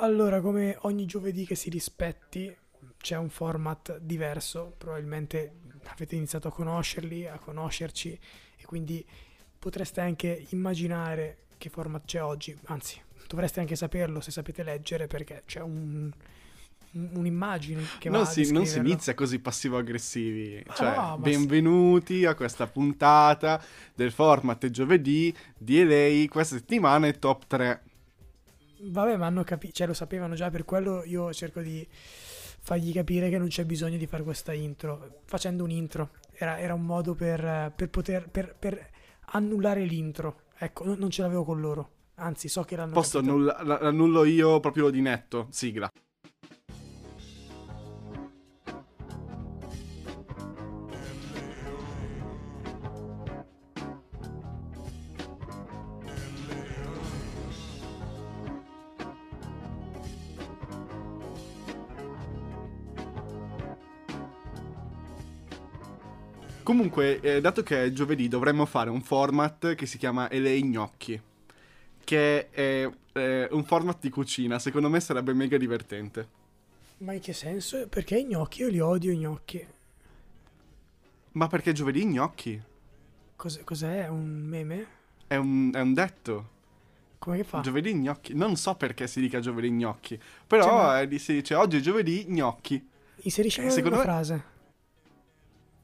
Allora, come ogni giovedì che si rispetti, c'è un format diverso. Probabilmente avete iniziato a conoscerli, a conoscerci, e quindi potreste anche immaginare che format c'è oggi. Anzi, dovreste anche saperlo se sapete leggere, perché c'è un, un- un'immagine che va Non a si, non si inizia così passivo-aggressivi. Cioè, no, ma sì. benvenuti a questa puntata del format giovedì di LA. Questa settimana è top 3. Vabbè, ma hanno capito, cioè lo sapevano già, per quello io cerco di fargli capire che non c'è bisogno di fare questa intro. Facendo un intro, era, era un modo per, per poter, per, per annullare l'intro. Ecco, non, non ce l'avevo con loro. Anzi, so che l'hanno Posso la- l'annullo io proprio di netto. Sigla. Comunque, eh, dato che è giovedì, dovremmo fare un format che si chiama LA Gnocchi. Che è eh, un format di cucina. Secondo me sarebbe mega divertente. Ma in che senso? Perché i gnocchi? Io li odio i gnocchi. Ma perché giovedì gnocchi? Cos'è, cos'è? Un meme? È un, è un detto. Come che fa? Giovedì gnocchi. Non so perché si dica giovedì gnocchi. Però Cioè, ma- eh, si dice oggi è giovedì gnocchi. Inseriscilo eh, una me- frase.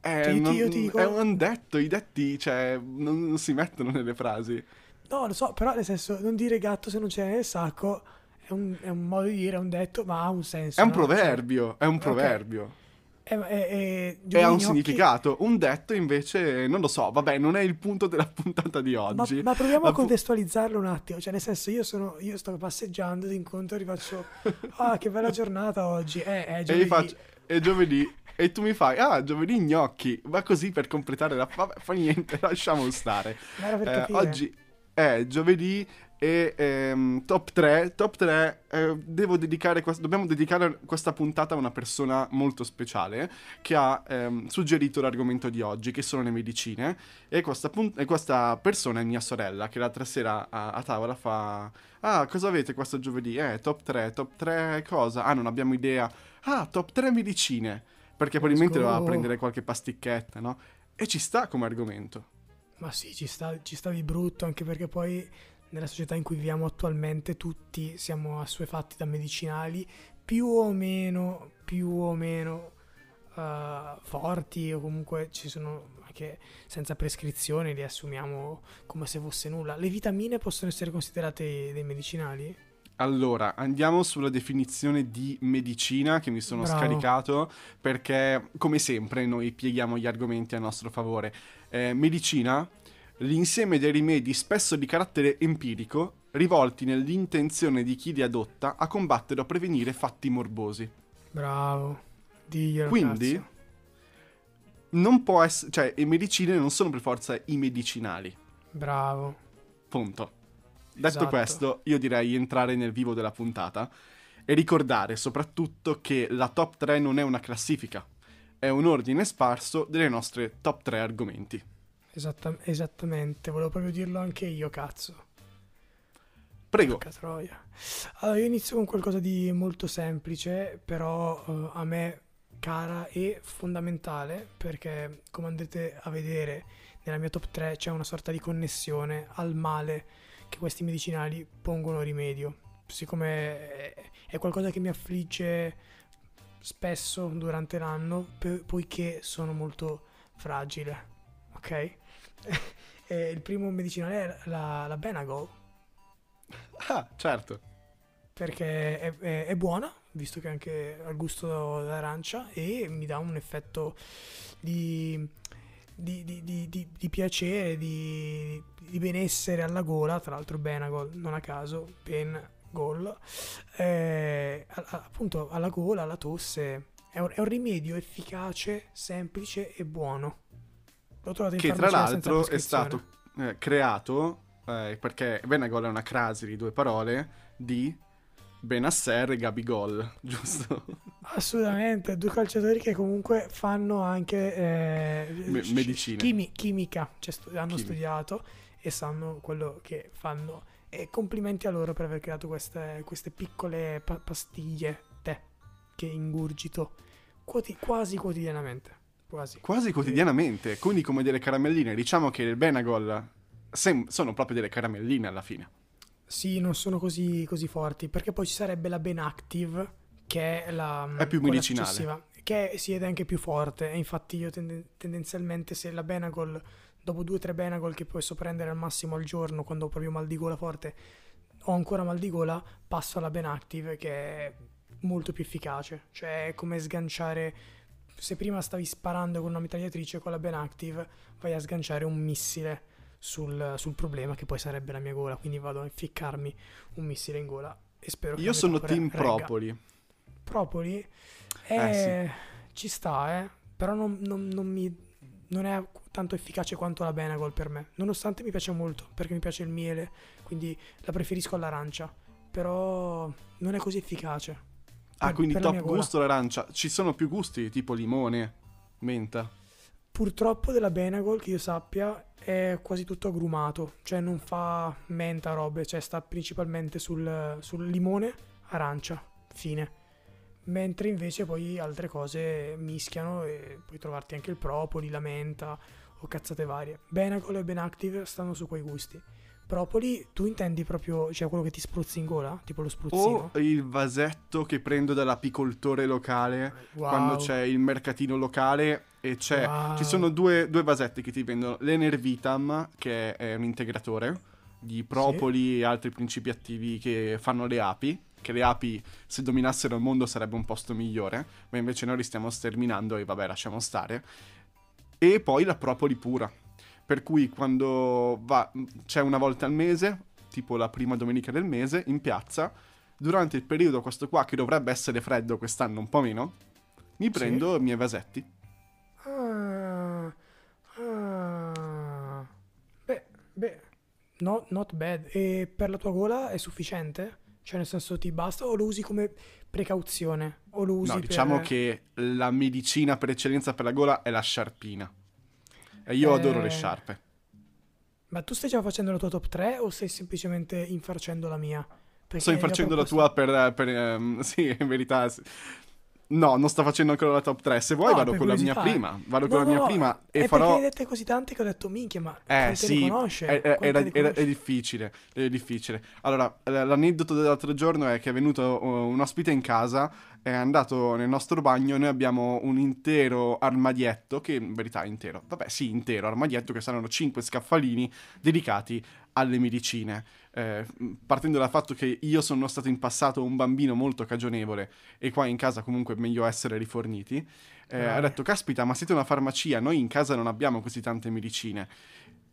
Eh, Ti- non- io ti dico- È un detto. I detti, cioè, non, non si mettono nelle frasi. No, lo so, però nel senso, non dire gatto se non c'è nel sacco è un, è un modo di dire, è un detto, ma ha un senso. È un no? Cioè, proverbio. È un proverbio. è- è- è- E ha un gnocchi- significato. Un detto invece, non lo so, vabbè, non è il punto della puntata di Ma, oggi. ma proviamo La a pu- contestualizzarlo un attimo. Cioè, nel senso, io sono. Io sto passeggiando, ti incontro e faccio. Ah, che bella giornata oggi. Eh, è E giovedì. gli faccio, è giovedì. E tu mi fai, ah, giovedì gnocchi. Va così per completare la... Vabbè, fa niente, lasciamo stare. Eh, oggi è giovedì e ehm, top 3. Top 3, eh, devo dedicare quest- dobbiamo dedicare questa puntata a una persona molto speciale che ha ehm, suggerito l'argomento di oggi, che sono le medicine. E questa, pun- e questa persona è mia sorella, che l'altra sera a, a tavola fa... Ah, cosa avete questo giovedì? Eh, top 3, top 3 cosa? Ah, non abbiamo idea. Ah, top 3 medicine. Perché probabilmente doveva prendere qualche pasticchetta, no? E ci sta come argomento. Ma sì, ci, sta, ci stavi brutto, anche perché poi nella società in cui viviamo attualmente tutti siamo assuefatti da medicinali più o meno, più o meno eh, forti o comunque ci sono anche senza prescrizione, li assumiamo come se fosse nulla. Le vitamine possono essere considerate dei medicinali? Allora, andiamo sulla definizione di medicina che mi sono Bravo. scaricato perché, come sempre, noi pieghiamo gli argomenti a nostro favore. Eh, medicina, l'insieme dei rimedi spesso di carattere empirico rivolti nell'intenzione di chi li adotta a combattere o prevenire fatti morbosi. Bravo, diglielo Quindi, cazzo. non può essere, cioè, le medicine non sono per forza i medicinali. Bravo. Punto. Detto Esatto. questo, io direi entrare nel vivo della puntata e ricordare soprattutto che la top 3 non è una classifica, è un ordine sparso delle nostre top 3 argomenti. Esatta- esattamente, volevo proprio dirlo anche io, cazzo. Prego. Troia. Allora, io inizio con qualcosa di molto semplice, però eh, a me cara e fondamentale, perché come andrete a vedere nella mia top 3 c'è una sorta di connessione al male che questi medicinali pongono rimedio. Siccome è, qualcosa che mi affligge spesso durante l'anno, po- poiché sono molto fragile, ok? il primo medicinale è la, la Benagol Ah, certo. perché è, è- è buona, visto che anche ha il gusto d'arancia e mi dà un effetto di- di- di- di piacere, di, di benessere alla gola, tra l'altro Benagol, non a caso, Ben Gol, eh, appunto alla gola, alla tosse, è un, è un rimedio efficace, semplice e buono. L'ho trovato in Che tra l'altro è stato eh, creato eh, perché Benagol è una crasi di due parole di Benasser e Gabigol, giusto? Assolutamente, due calciatori che comunque fanno anche eh, medicina. chimi- chimica, cioè stu- hanno Chimica. studiato e sanno quello che fanno. E complimenti a loro per aver creato queste, queste piccole pa- pastiglie tè che ingurgito quoti- quasi quotidianamente. Quasi. Quasi quotidianamente, quindi come delle caramelline. Diciamo che il Benagol sem- sono proprio delle caramelline alla fine. Sì, non sono così, così forti, perché poi ci sarebbe la Benactive, che è la... È più quella medicinale. Che si è anche più forte, e infatti io tenden- tendenzialmente se la Benagol, dopo due o tre Benagol che posso prendere al massimo al giorno, quando ho proprio mal di gola forte, ho ancora mal di gola, passo alla Benactive, che è molto più efficace. Cioè è come sganciare... Se prima stavi sparando con una mitragliatrice, con la Benactive vai a sganciare un missile sul, sul problema che poi sarebbe la mia gola, quindi vado a ficcarmi un missile in gola e spero che Io sono team regga. propoli. Propoli? Eh, Eh, ci sta, eh. Però non, non- non mi, non è tanto efficace quanto la Benagol per me. Nonostante mi piace molto, perché mi piace il miele, quindi la preferisco all'arancia. Però non è così efficace. Ah, Per- quindi per la top gola. gusto l'arancia. Ci sono più gusti, tipo limone, menta. Purtroppo della Benagol, che io sappia, è quasi tutto agrumato. Cioè non fa menta robe, cioè sta principalmente sul, sul limone, arancia, fine. Mentre invece poi altre cose mischiano e puoi trovarti anche il propoli, la menta o cazzate varie. Benagol e Benactive stanno su quei gusti. Propoli, tu intendi proprio, cioè quello che ti spruzzi in gola? Tipo lo spruzzino? O il vasetto che prendo dall'apicoltore locale Wow. quando c'è il mercatino locale e c'è... Wow. Ci sono due, due vasetti che ti vendono. L'Enervitam, che è un integratore di propoli e altri principi attivi che fanno le api. Che le api, se dominassero il mondo, sarebbe un posto migliore. Ma invece noi li stiamo sterminando e vabbè, lasciamo stare. E poi la propoli pura. Per cui quando va, c'è una volta al mese, tipo la prima domenica del mese, in piazza, durante il periodo questo qua, che dovrebbe essere freddo quest'anno un po' meno, mi prendo i miei vasetti. Ah, ah. Beh, beh, no- not bad. E per la tua gola è sufficiente? Cioè, nel senso ti basta o lo usi come precauzione? O lo usi No, per- diciamo che la medicina per eccellenza per la gola è la sciarpina. E io Eh, adoro le sciarpe. Ma tu stai già facendo la tua top 3 o stai semplicemente infarcendo la mia? Perché Sto infarcendo la proposto- tua per... per, ehm, sì, in verità... sì. No, non sto facendo ancora la top 3. Se vuoi No, vado con la mia curiosità, prima. Vado No, con la mia no, prima è e perché farò... ne hai dette così tante che ho detto, minchia, ma Eh sì, conosce? è- è- Quante era- era- è difficile, è difficile. Allora, l'aneddoto dell'altro giorno è che è venuto uh, un ospite in casa, è andato nel nostro bagno, noi abbiamo un intero armadietto, che in verità è intero, vabbè sì, intero armadietto, che saranno 5 scaffalini dedicati alle medicine. Eh, partendo dal fatto che io sono stato in passato un bambino molto cagionevole e qua in casa comunque è meglio essere riforniti, eh, Bravi. ha detto, caspita, ma siete una farmacia, noi in casa non abbiamo così tante medicine.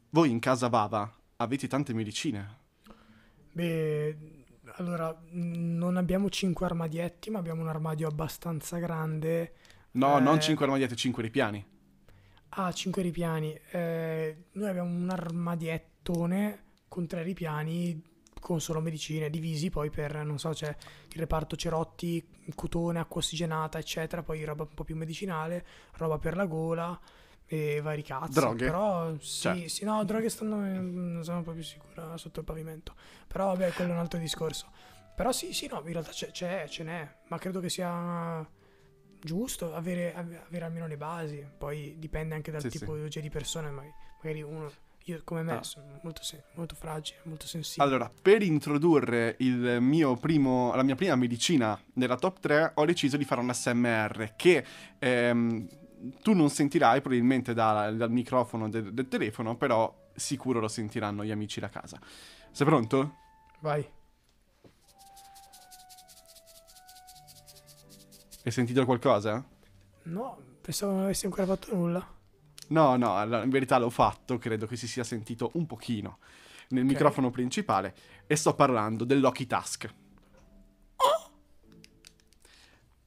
Voi in casa Vava avete tante medicine? Beh, allora, non abbiamo 5 armadietti, ma abbiamo un armadio abbastanza grande. No, Eh. non 5 armadiette, 5 ripiani. Ah, 5 ripiani. Eh, noi abbiamo un armadiettone con 3 ripiani con solo medicine, divisi poi per, non so, c'è il reparto cerotti, cotone, acqua ossigenata, eccetera, poi roba un po' più medicinale, roba per la gola e vari cazzi. Droghe? Però sì, Cioè. sì, no, droghe stanno, non sono proprio sicura, sotto il pavimento. Però vabbè, quello è un altro discorso. Però sì, sì, no, in realtà c'è, c'è, ce n'è, ma credo che sia giusto avere, ave- avere almeno le basi. Poi dipende anche dal Sì, sì. tipologia di persone, ma magari uno, io come me, Ah. sono molto, sen- molto fragile, molto sensibile. Allora, per introdurre il mio primo, la mia prima medicina nella top 3, ho deciso di fare un SMR che ehm, tu non sentirai probabilmente da- dal microfono del, del telefono, però sicuro lo sentiranno gli amici da casa. Sei pronto? Vai. Hai sentito qualcosa? No, pensavo non avessi ancora fatto nulla. No, no, in verità l'ho fatto, credo che si sia sentito un pochino nel Ok. microfono principale e sto parlando dell'Oki Task.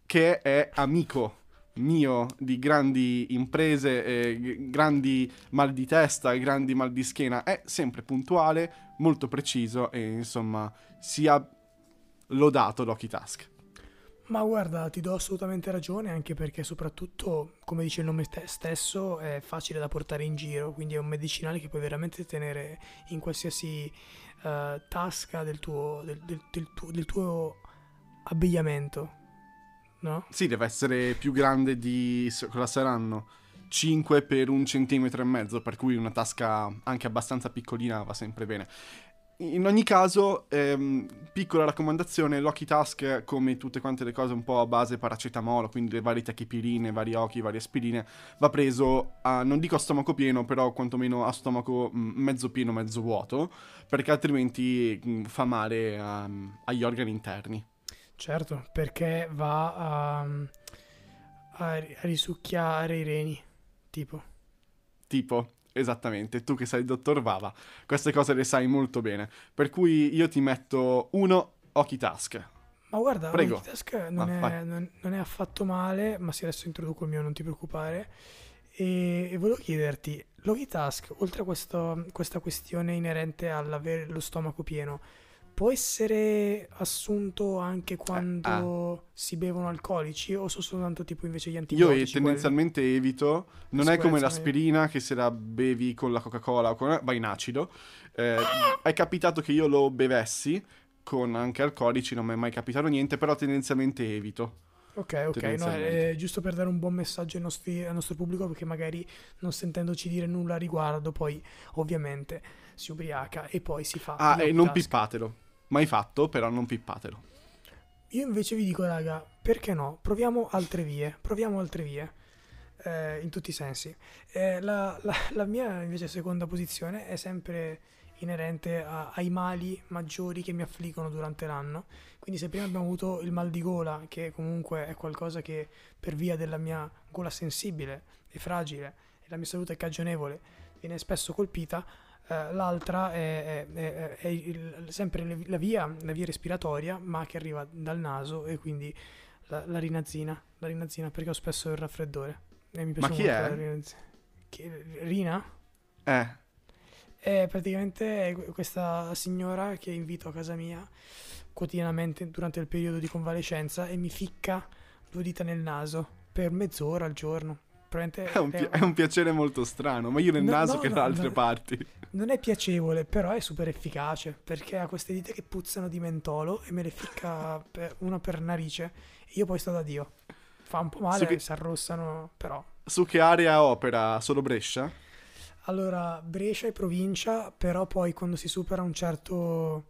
Che è amico mio di grandi imprese, eh, grandi mal di testa, grandi mal di schiena, è sempre puntuale, molto preciso e insomma sia lodato l'Oki Task. Ma guarda, ti do assolutamente ragione, anche perché soprattutto, come dice il nome te- stesso, è facile da portare in giro, quindi è un medicinale che puoi veramente tenere in qualsiasi eh, tasca del tuo, del, del- del tuo, del tuo abbigliamento, no? Sì, deve essere più grande di... cosa saranno? 5 per un centimetro e mezzo, per cui una tasca anche abbastanza piccolina va sempre bene. In ogni caso, ehm, piccola raccomandazione, l'Oki Task, come tutte quante le cose un po' a base paracetamolo, quindi le varie tachipirine, vari Oki, varie aspirine, va preso a, non dico a stomaco pieno, però quantomeno a stomaco mh, mezzo pieno, mezzo vuoto, perché altrimenti mh, fa male a- agli organi interni. Certo, perché va a, a risucchiare i reni, tipo. Tipo, esattamente, tu che sei il dottor Vava, queste cose le sai molto bene. Per cui io ti metto uno Oki Task. Ma guarda, Prego. Multitask non, Ah, è, non- non è affatto male, ma se adesso introduco il mio non ti preoccupare. E, e volevo chiederti, Logitask, oltre a questo- questa questione inerente all'avere lo stomaco pieno, può essere assunto anche quando si bevono alcolici o sono soltanto tipo invece gli Io antibiotici? eh, tendenzialmente evito, non è come l'aspirina che se la bevi con la Coca-Cola o con... va in acido. Eh, è capitato che io lo bevessi con anche alcolici, non mi è mai capitato niente, però tendenzialmente evito. Ok, ok, no, è giusto per dare un buon messaggio ai nostri- al nostro pubblico perché magari non sentendoci dire nulla a riguardo poi ovviamente si ubriaca e poi si fa Ah, e non pippatelo. Mai fatto, però non pippatelo. Io invece vi dico raga, perché no? Proviamo altre vie, proviamo altre vie. eh, in tutti i sensi. Eh, la, la- la mia invece seconda posizione è sempre inerente a- ai mali maggiori che mi affliggono durante l'anno. Quindi se prima abbiamo avuto il mal di gola, che comunque è qualcosa che per via della mia gola sensibile e fragile e la mia salute cagionevole viene spesso colpita, eh, l'altra è, è- è- il- sempre la via, la via respiratoria, ma che arriva dal naso e quindi la, la rinazzina, la rinazzina perché ho spesso il raffreddore. E mi piace chi molto è? Chi- Rina? Eh, È praticamente questa signora che invito a casa mia quotidianamente durante il periodo di convalescenza e mi ficca due dita nel naso per mezz'ora al giorno. È un, pi- è un piacere molto strano, ma io nel No, naso no, che no, da altre parti. Non è piacevole, però è super efficace perché ha queste dita che puzzano di mentolo e me le ficca per- una per narice e io poi sto da Dio. Fa un po' male, che- si arrossano, però. Su che area opera? Solo Brescia? Allora, Brescia è provincia, però poi quando si supera un certo,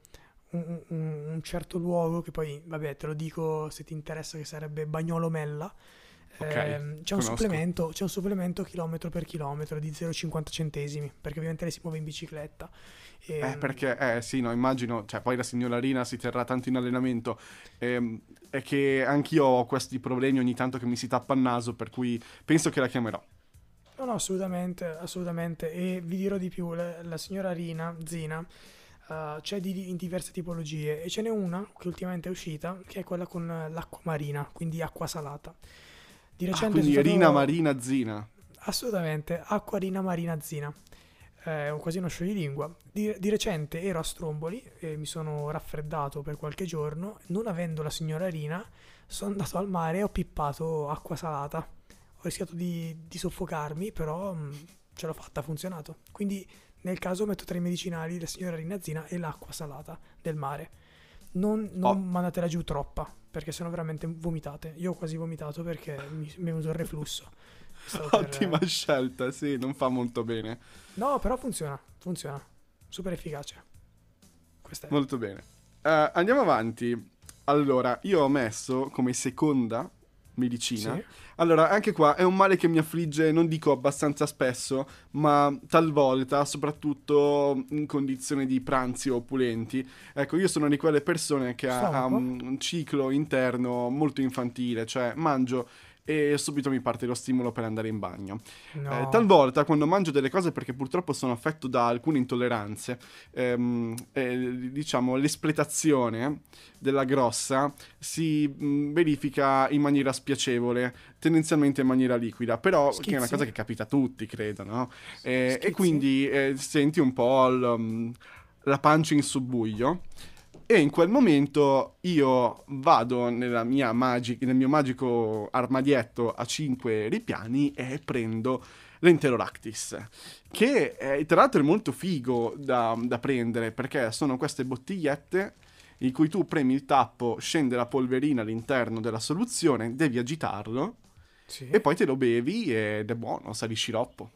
un, un- un certo luogo, che poi, vabbè, te lo dico se ti interessa, che sarebbe Bagnolo Mella, Ok, ehm, c'è, un supplemento, c'è un supplemento chilometro per chilometro di 0,50 centesimi, perché ovviamente lei si muove in bicicletta. Eh, Ehm, perché, eh sì, no, immagino, cioè poi la signora Rina si terrà tanto in allenamento, ehm, è che anch'io ho questi problemi ogni tanto che mi si tappa il naso, per cui penso che la chiamerò. No, no, assolutamente, assolutamente. E vi dirò di più, la, la signora Rina, Zina, eh, c'è di, in diverse tipologie e ce n'è una che ultimamente è uscita, che è quella con l'acqua marina, quindi acqua salata. Di Ah, recente quindi sono stato- Rina Marina Zina. Assolutamente, acqua Rina Marina Zina. È un- quasi uno scioglilingua. Di, di recente ero a Stromboli e mi sono raffreddato per qualche giorno. Non avendo la signora Rina, sono andato al mare e ho pippato acqua salata. Ho rischiato di, di soffocarmi, però mh, ce l'ho fatta, ha funzionato. Quindi nel caso metto tra i medicinali la signora Rina Zina e l'acqua salata del mare. Non, non Oh. mandatela giù troppa, perché sennò veramente vomitate. Io ho quasi vomitato perché mi, mi è venuto il reflusso. Stavo per- Ottima scelta, sì, non fa molto bene. No, però funziona, funziona. Super efficace. Molto bene. Eh, andiamo avanti. Allora, io ho messo come seconda medicina. Sì. Allora, anche qua è un male che mi affligge, non dico abbastanza spesso, ma talvolta, soprattutto in condizioni di pranzi opulenti. Ecco, io sono di quelle persone che ha, ha un un ciclo interno molto infantile, cioè mangio e subito mi parte lo stimolo per andare in bagno. No. Eh, talvolta quando mangio delle cose perché purtroppo sono affetto da alcune intolleranze, ehm, eh, diciamo l'espletazione della grossa si mh, verifica in maniera spiacevole, tendenzialmente in maniera liquida, però che è una Schizzi? cosa che capita a tutti, credo, no? Eh, e Schizzi? quindi eh, senti un po' um, la pancia in subbuglio. E in quel momento io vado magi- nel mio magico armadietto a 5 ripiani e prendo l'Enteroractis, che è, tra l'altro è molto figo da, da prendere perché sono queste bottigliette in cui tu premi il tappo, scende la polverina all'interno della soluzione, devi agitarlo Sì. e poi te lo bevi ed è buono, sa di sciroppo.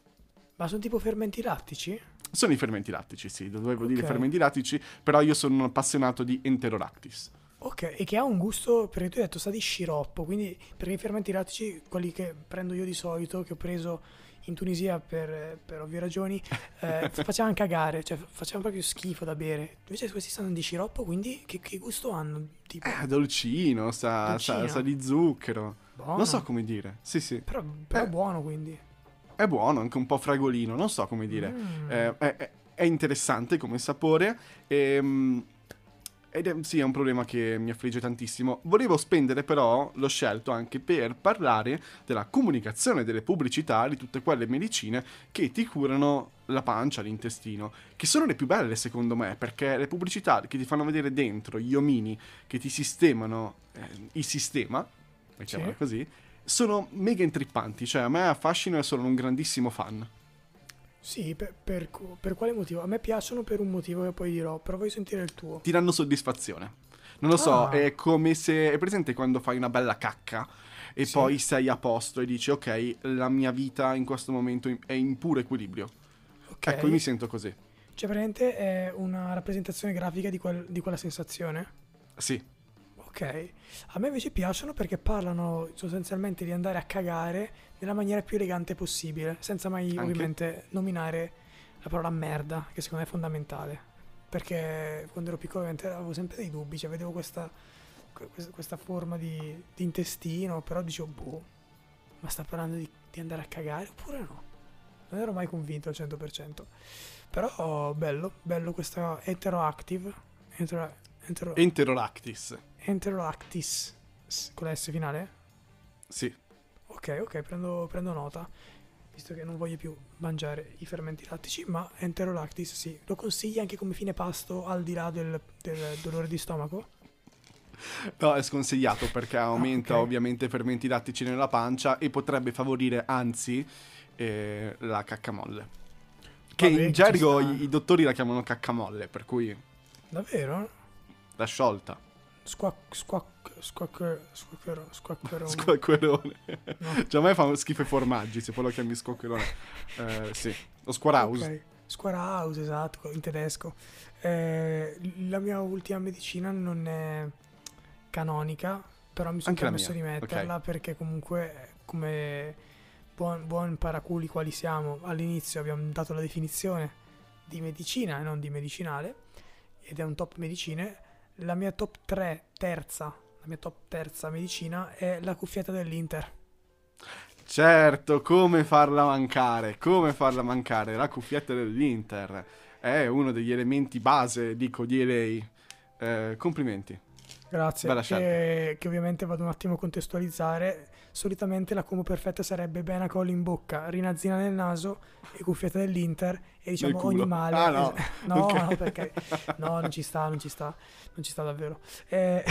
Ma sono tipo fermenti lattici? Sono i fermenti lattici, sì, dovevo dire Ok. fermenti lattici, però io sono un appassionato di Enteroractis. Ok, e che ha un gusto, perché tu hai detto sa di sciroppo, quindi perché i fermenti lattici, quelli che prendo io di solito, che ho preso in Tunisia per, per ovvie ragioni, eh, facevano cagare, cioè facevano proprio schifo da bere. Invece questi sanno di sciroppo, quindi che, che gusto hanno? Tipo, Eh, dolcino, sa, sa- Dolcino. sa di zucchero. buono. Non so come dire. Sì, sì. Però, però Eh. è buono, quindi. È buono, anche un po' fragolino, non so come dire. Mm. Eh, è, è- interessante come sapore. ehm, ed è, sì, è un problema che mi affligge tantissimo. Volevo spendere però, l'ho scelto anche per parlare della comunicazione, delle pubblicità, di tutte quelle medicine che ti curano la pancia, l'intestino, che sono le più belle secondo me, perché le pubblicità che ti fanno vedere dentro gli omini, che ti sistemano eh, il sistema, mettiamola Sì. così, sono mega intrippanti, cioè a me affascino e sono un grandissimo fan. Sì, per, per per quale motivo? A me piacciono per un motivo che poi dirò, però voglio sentire il tuo. ti danno soddisfazione. Non lo so, Ah. è come se. È presente quando fai una bella cacca e Sì. poi sei a posto e dici, ok, la mia vita in questo momento è in puro equilibrio. Ok. Ecco, mi sento così. Cioè, praticamente è una rappresentazione grafica di, quel- di quella sensazione? Sì, Ok. A me invece piacciono perché parlano sostanzialmente di andare a cagare nella maniera più elegante possibile, senza mai Anche? ovviamente nominare la parola merda, che secondo me è fondamentale. Perché quando ero piccolo ovviamente avevo sempre dei dubbi, cioè vedevo questa, que- questa, forma di, di intestino, però dicevo, boh, ma sta parlando di, di andare a cagare oppure no? Non ero mai convinto al 100%. Però bello, bello questa heteroactive. Hetero, hetero. Enterolactis s- con la S finale? Sì. Ok, ok, prendo, prendo nota. Visto che non voglio più mangiare i fermenti lattici, ma Enterolactis sì. Lo consigli anche come fine pasto al di là del, del dolore di stomaco? No, è sconsigliato perché aumenta Ah, ok. ovviamente i fermenti lattici nella pancia e potrebbe favorire, anzi, eh, la caccamolle. Che Vabbè, in gergo i, i dottori la chiamano caccamolle, per cui Davvero? la sciolta. Squac, squac, squacquer, squacquero, squacquerone. Squacquerone. No. Cioè, a me fa schifo i formaggi, se poi lo chiami squacquerone. Eh, sì, lo squarhouse. Ok, Square House, esatto, in tedesco. Eh, la mia ultima medicina non è canonica, però mi sono permesso di metterla perché comunque come buon, buon paraculi quali siamo, all'inizio abbiamo dato la definizione di medicina e non di medicinale, ed è un top medicine. La mia top 3, terza, la mia top terza medicina è la cuffietta dell'Inter. Certo, come farla mancare? Come farla mancare? La cuffietta dell'Inter è uno degli elementi base, dico, di LA. Eh, complimenti. Grazie. Che, che ovviamente vado un attimo a contestualizzare. Solitamente la combo perfetta sarebbe Benacol in bocca, rinazzina nel naso e cuffietta dell'Inter e diciamo ogni male. Ah, no. no, Ok. no, perché no, non ci sta, non ci sta, non ci sta davvero. Eh,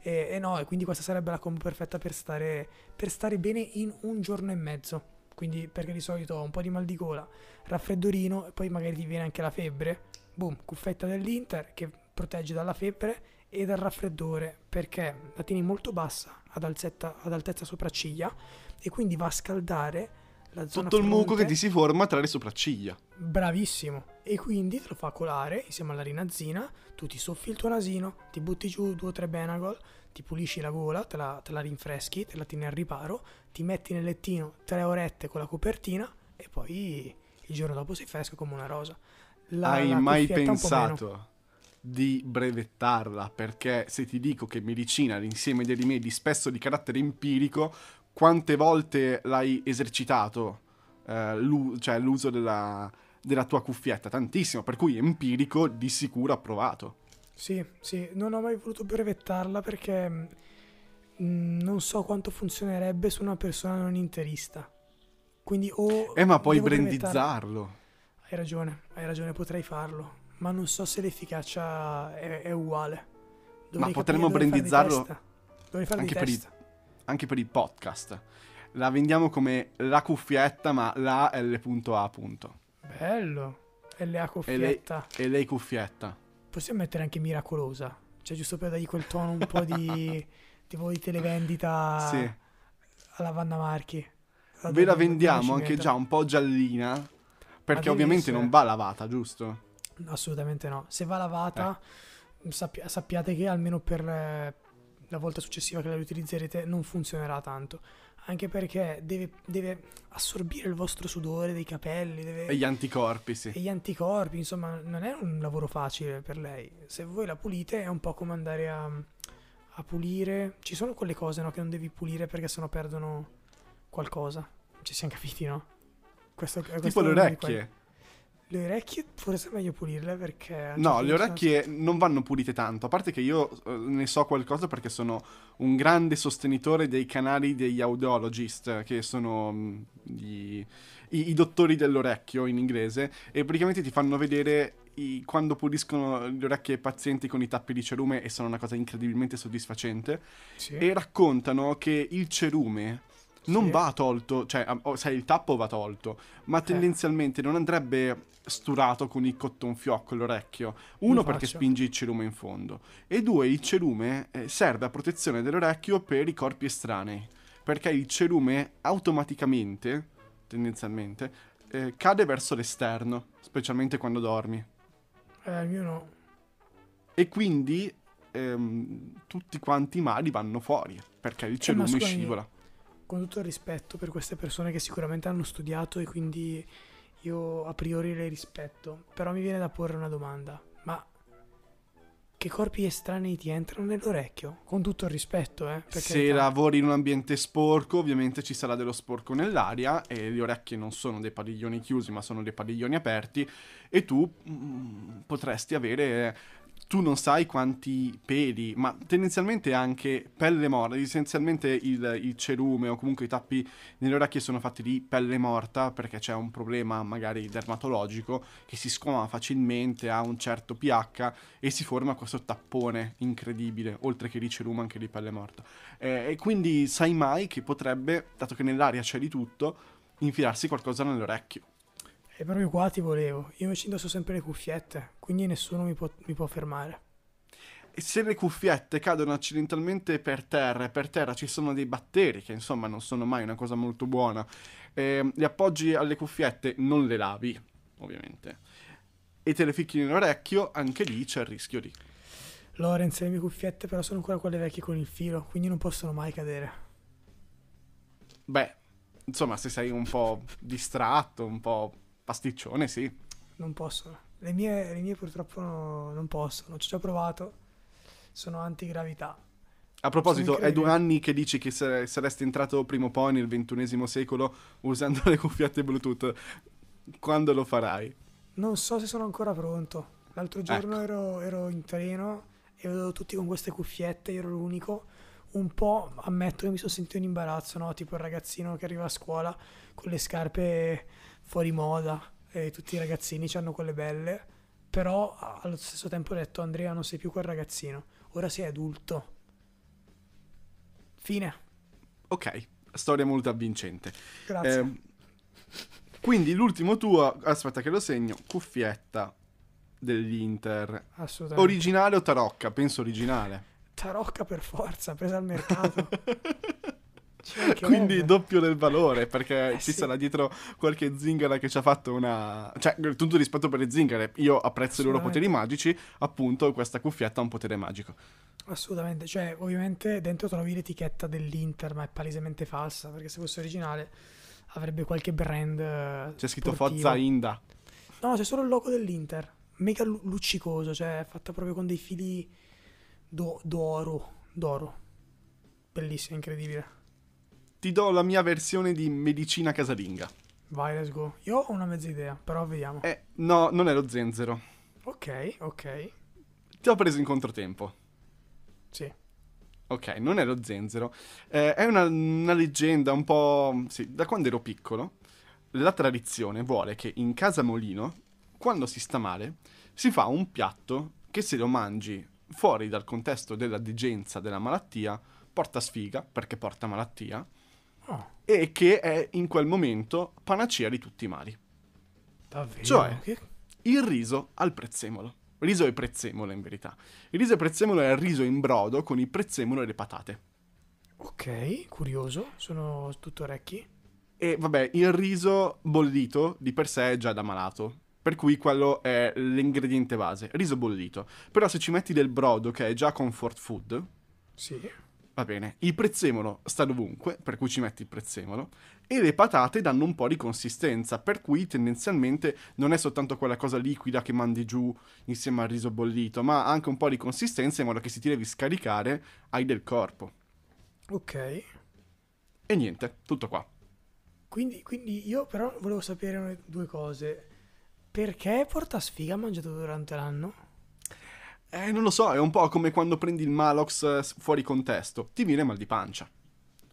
e, e no, e quindi questa sarebbe la combo perfetta per stare, per stare bene in un giorno e mezzo. Quindi perché di solito ho un po' di mal di gola, raffreddorino e poi magari ti viene anche la febbre. Boom, cuffetta dell'Inter che protegge dalla febbre e dal raffreddore perché la tieni molto bassa ad, alzetta- ad altezza sopracciglia e quindi va a scaldare la zona Tutto il muco fronte. che ti si forma tra le sopracciglia. Bravissimo. E quindi te lo fa colare insieme alla rinazzina, tu ti soffi il tuo nasino, ti butti giù due o tre Benagol, ti pulisci la gola, te la, te la rinfreschi, te la tieni al riparo, ti metti nel lettino tre orette con la copertina e poi il giorno dopo sei fresco come una rosa. La- Hai la mai pensato di brevettarla? Perché se ti dico che medicina, l'insieme dei rimedi, spesso di carattere empirico, quante volte l'hai esercitato? eh, l'u- cioè l'uso della, della tua cuffietta? Tantissimo, per cui empirico di sicuro approvato. Sì, sì, non ho mai voluto brevettarla perché mm, non so quanto funzionerebbe su una persona non interista. Quindi o... Eh, ma puoi brandizzarlo. Hai ragione, hai ragione, potrei farlo. Ma non so se l'efficacia è, è uguale. Dovrei potremmo fare dei brandizzarlo anche per i- anche per il podcast. La vendiamo come la cuffietta, ma la L.A. Bello. LA cuffietta. E lei cuffietta. Possiamo mettere anche miracolosa. Cioè, giusto per dargli quel tono un po' di. tipo di televendita Sì. alla Vanna Marchi. Ve la vendiamo anche già un po' giallina. Perché ovviamente non va lavata, giusto? Assolutamente no. Se va lavata, Eh. sappi- sappiate che almeno per eh, la volta successiva che la riutilizzerete non funzionerà tanto. Anche perché deve, deve assorbire il vostro sudore dei capelli deve- E gli anticorpi, sì. e gli anticorpi. Insomma, non è un lavoro facile per lei. Se voi la pulite, è un po' come andare a, a pulire. Ci sono quelle cose no, che non devi pulire perché sennò perdono qualcosa. Ci siamo capiti, no? Questo, questo Tipo le orecchie. Le orecchie forse è meglio pulirle perché... No, le orecchie non vanno pulite tanto. A parte che io eh, ne so qualcosa perché sono un grande sostenitore dei canali degli audiologist, che sono mm, gli- i, i dottori dell'orecchio in inglese, e praticamente ti fanno vedere i- quando puliscono le orecchie ai pazienti con i tappi di cerume e sono una cosa incredibilmente soddisfacente. Sì. E raccontano che il cerume non Sì. va tolto, cioè, sai, il tappo va tolto, ma Eh. tendenzialmente non andrebbe sturato con il cotton fiocco l'orecchio. Uno perché spingi il cerume in fondo e due il cerume eh, serve a protezione dell'orecchio per i corpi estranei, perché il cerume automaticamente, tendenzialmente, eh, cade verso l'esterno, specialmente quando dormi. Eh, mio no. E quindi ehm, tutti quanti i mali vanno fuori, perché il cerume scusami, scivola. Con tutto il rispetto per queste persone che sicuramente hanno studiato e quindi io a priori le rispetto, però mi viene da porre una domanda. Ma che corpi estranei ti entrano nell'orecchio? Con tutto il rispetto, eh? per Se carità. lavori in un ambiente sporco, ovviamente ci sarà dello sporco nell'aria e le orecchie non sono dei padiglioni chiusi, ma sono dei padiglioni aperti e tu mm, potresti avere tu non sai quanti peli, ma tendenzialmente anche pelle morta, essenzialmente il, il cerume o comunque i tappi nelle orecchie sono fatti di pelle morta perché c'è un problema magari dermatologico che si squama facilmente, ha un certo pH e si forma questo tappone incredibile, oltre che di cerume anche di pelle morta. Eh, e quindi sai mai che potrebbe, dato che nell'aria c'è di tutto, infilarsi qualcosa nell'orecchio. E proprio qua ti volevo. Io invece indosso sempre le cuffiette, quindi nessuno mi può, mi può fermare. E se le cuffiette cadono accidentalmente per terra e per terra ci sono dei batteri, che insomma non sono mai una cosa molto buona, eh, le appoggi alle cuffiette, non le lavi, ovviamente, e te le ficchi nell'orecchio, anche lì c'è il rischio di... Lorenz, le mie cuffiette però sono ancora quelle vecchie con il filo, quindi non possono mai cadere. Beh, insomma, se sei un po' distratto, un po' pasticcione, sì. Non possono. Le mie, le mie purtroppo no- non possono. Ci ho già provato. Sono antigravità. A proposito, è due anni che dici che sare- saresti entrato prima o poi nel ventunesimo secolo usando le cuffiette Bluetooth. Quando lo farai? Non so se sono ancora pronto. L'altro giorno Ecco. ero, ero in treno e vedevo tutti con queste cuffiette, ero l'unico. Un po' ammetto che mi sono sentito in imbarazzo, no? Tipo il ragazzino che arriva a scuola con le scarpe fuori moda e tutti i ragazzini hanno quelle belle. Però allo stesso tempo ho detto Andrea non sei più quel ragazzino, ora sei adulto. Fine. Ok, storia molto avvincente. Grazie. Ehm, quindi l'ultimo tuo, aspetta che lo segno, cuffietta dell'Inter. Assolutamente. Originale o tarocca? Penso originale. Tarocca per forza, presa al mercato. Quindi doppio del valore, perché Eh, ci sì. sarà dietro qualche zingara che ci ha fatto una... Cioè, tutto rispetto per le zingare, io apprezzo i loro poteri magici, appunto questa cuffietta ha un potere magico. Assolutamente, cioè ovviamente dentro trovi l'etichetta dell'Inter, ma è palesemente falsa, perché se fosse originale avrebbe qualche brand eh, C'è scritto sportivo. Forza Inda. No, c'è solo il logo dell'Inter, mega lu- luccicoso, cioè fatta proprio con dei fili do- d'oro, d'oro. Bellissimo, incredibile. Ti do la mia versione di medicina casalinga. Vai, let's go. Io ho una mezza idea, però vediamo. Eh, no, non è lo zenzero. Ok, ok. Ti ho preso in controtempo. Sì. Ok, non è lo zenzero. Eh, è una, una leggenda un po'... Sì, da quando ero piccolo, la tradizione vuole che in casa Molino, quando si sta male, si fa un piatto che se lo mangi fuori dal contesto della digenza della malattia porta sfiga perché porta malattia Oh, e che è in quel momento panacea di tutti i mali. davvero? Cioè? Che- Il riso al prezzemolo. Riso e prezzemolo in verità. Il riso e prezzemolo è il riso in brodo con il prezzemolo e le patate. Ok, curioso, sono tutto orecchi. E vabbè, il riso bollito di per sé è già da malato. Per cui quello è l'ingrediente base, riso bollito. Però se ci metti del brodo che è già comfort food, Sì. Va bene. Il prezzemolo sta dovunque, per cui ci metti il prezzemolo. E le patate danno un po' di consistenza, per cui tendenzialmente non è soltanto quella cosa liquida che mandi giù insieme al riso bollito, ma anche un po' di consistenza in modo che se ti devi scaricare hai del corpo. Ok. E niente, tutto qua. Quindi, quindi io però volevo sapere due cose. Perché porta sfiga mangiato durante l'anno? Eh, non lo so, è un po' come quando prendi il Malox eh, fuori contesto, ti viene mal di pancia.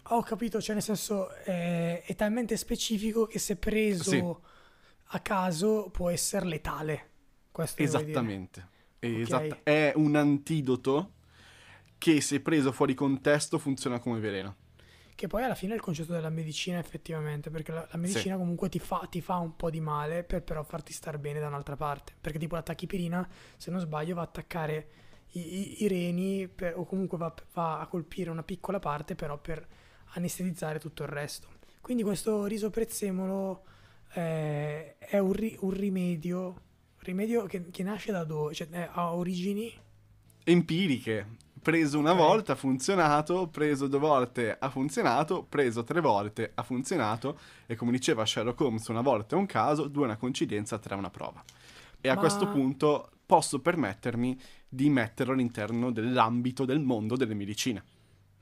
Ho capito, cioè nel senso è, è talmente specifico che se preso Sì. a caso può essere letale. Questo. Esattamente. Ok. Esatta- È un antidoto che se preso fuori contesto funziona come veleno. Che poi alla fine è il concetto della medicina effettivamente, perché la, la medicina comunque ti fa, ti fa un po' di male per però farti star bene da un'altra parte. Perché tipo la tachipirina, se non sbaglio, va a attaccare i, i- i reni per- o comunque va, va a colpire una piccola parte però per anestetizzare tutto il resto. Quindi questo riso prezzemolo eh, è un, ri- un rimedio, rimedio che, che nasce da dove? Cioè eh, ha origini... Empiriche. Preso una Ok. volta ha funzionato, preso due volte ha funzionato, preso tre volte ha funzionato e come diceva Sherlock Holmes una volta è un caso, due è una coincidenza, tre è una prova. E a Ma- questo punto posso permettermi di metterlo all'interno dell'ambito del mondo delle medicine.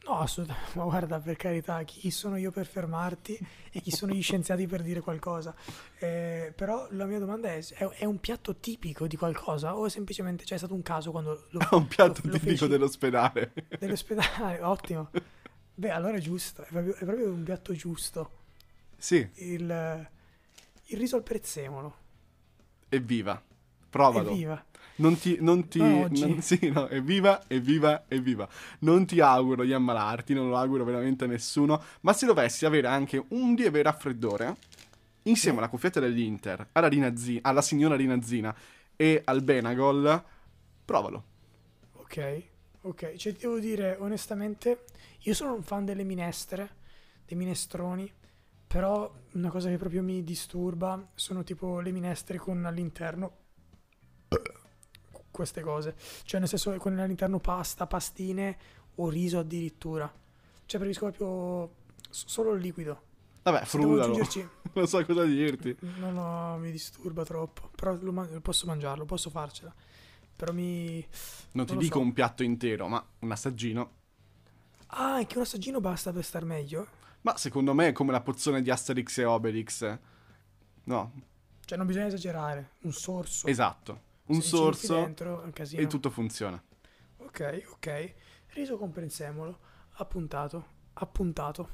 No, assolutamente, ma guarda, per carità, chi sono io per fermarti e chi sono gli scienziati per dire qualcosa? Eh, però la mia domanda è, è, un piatto tipico di qualcosa o è semplicemente c'è stato un caso quando lo, È un piatto lo- lo tipico feci dell'ospedale. dell'ospedale? Ottimo. Beh, allora è giusto, è proprio, è proprio un piatto giusto. sì, Il, il riso al prezzemolo. evviva. Provalo. Evviva. Non ti, non ti, Non sì, no, evviva, evviva, evviva. Non ti auguro di ammalarti, non lo auguro veramente a nessuno, ma se dovessi avere anche un lieve raffreddore, insieme alla cuffietta dell'Inter, alla, Rinazzi- alla signora Rinazzina e al Benagol, provalo. Ok, ok. Cioè, devo dire onestamente, io sono un fan delle minestre, dei minestroni, però una cosa che proprio mi disturba sono tipo le minestre con all'interno queste cose. Cioè, nel senso, con all'interno pasta, pastine o riso addirittura. Cioè, preferisco proprio solo il liquido. Vabbè, frullalo. non so cosa dirti. no, no, mi disturba troppo. Però man- posso mangiarlo, posso farcela. Però mi... Non ti Non lo dico so. un piatto intero, ma un assaggino. Ah, anche un assaggino basta per star meglio? Ma secondo me è come la pozione di Asterix e Obelix. No, Cioè, non bisogna esagerare. Un sorso. esatto. Un sorso dentro e tutto funziona. Ok, ok. Riso con prezzemolo. Appuntato. Appuntato.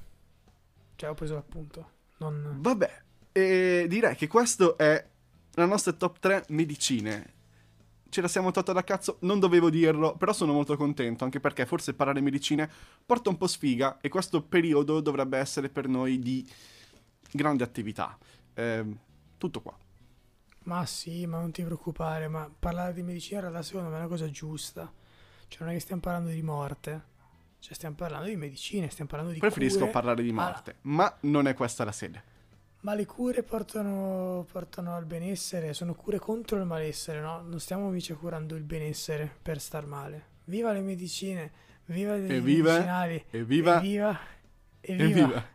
Cioè, ho preso l'appunto. Non... Vabbè, e direi che questo è la nostra top 3 medicine. Ce la siamo tolta da cazzo, non dovevo dirlo, però sono molto contento, anche perché forse parlare medicine porta un po' sfiga e questo periodo dovrebbe essere per noi di grande attività. Ehm, tutto qua. Ma sì, ma non ti preoccupare. Ma parlare di medicina in realtà secondo me è una cosa giusta. Cioè, non è che stiamo parlando di morte. Cioè, stiamo parlando di medicine, stiamo parlando di Preferisco cure. parlare di Ah, morte, ma non è questa la sede. Ma le cure portano, portano al benessere, sono cure contro il malessere, no? Non stiamo mica curando il benessere per star male. Viva le medicine, viva i Evviva, medicinali, Evviva, evviva, evviva. evviva.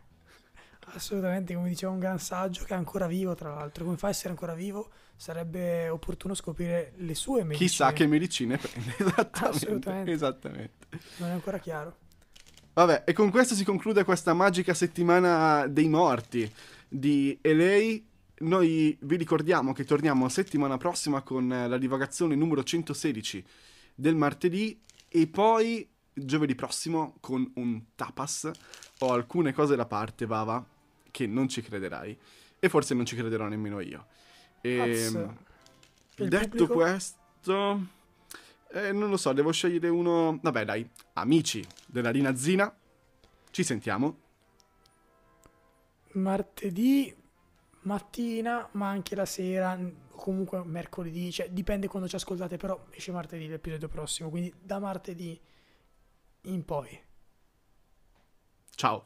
Assolutamente, come diceva un gran saggio che è ancora vivo, tra l'altro. Come fa a essere ancora vivo? Sarebbe opportuno scoprire le sue medicine. Chissà che medicine prende. Esattamente. Assolutamente. Esattamente. Non è ancora chiaro. Vabbè, e con questo si conclude questa magica settimana dei morti di LA. Noi vi ricordiamo che torniamo settimana prossima con la divagazione numero 116 del martedì e poi giovedì prossimo con un tapas. Ho alcune cose da parte, Vava, che non ci crederai e forse non ci crederò nemmeno io. E, Il detto pubblico? questo. Eh, non lo so, devo scegliere uno. Vabbè, dai, amici della Rinazzina. Ci sentiamo. Martedì mattina, ma anche la sera, o comunque mercoledì, cioè dipende quando ci ascoltate, però esce martedì l'episodio prossimo, quindi da martedì in poi. Ciao.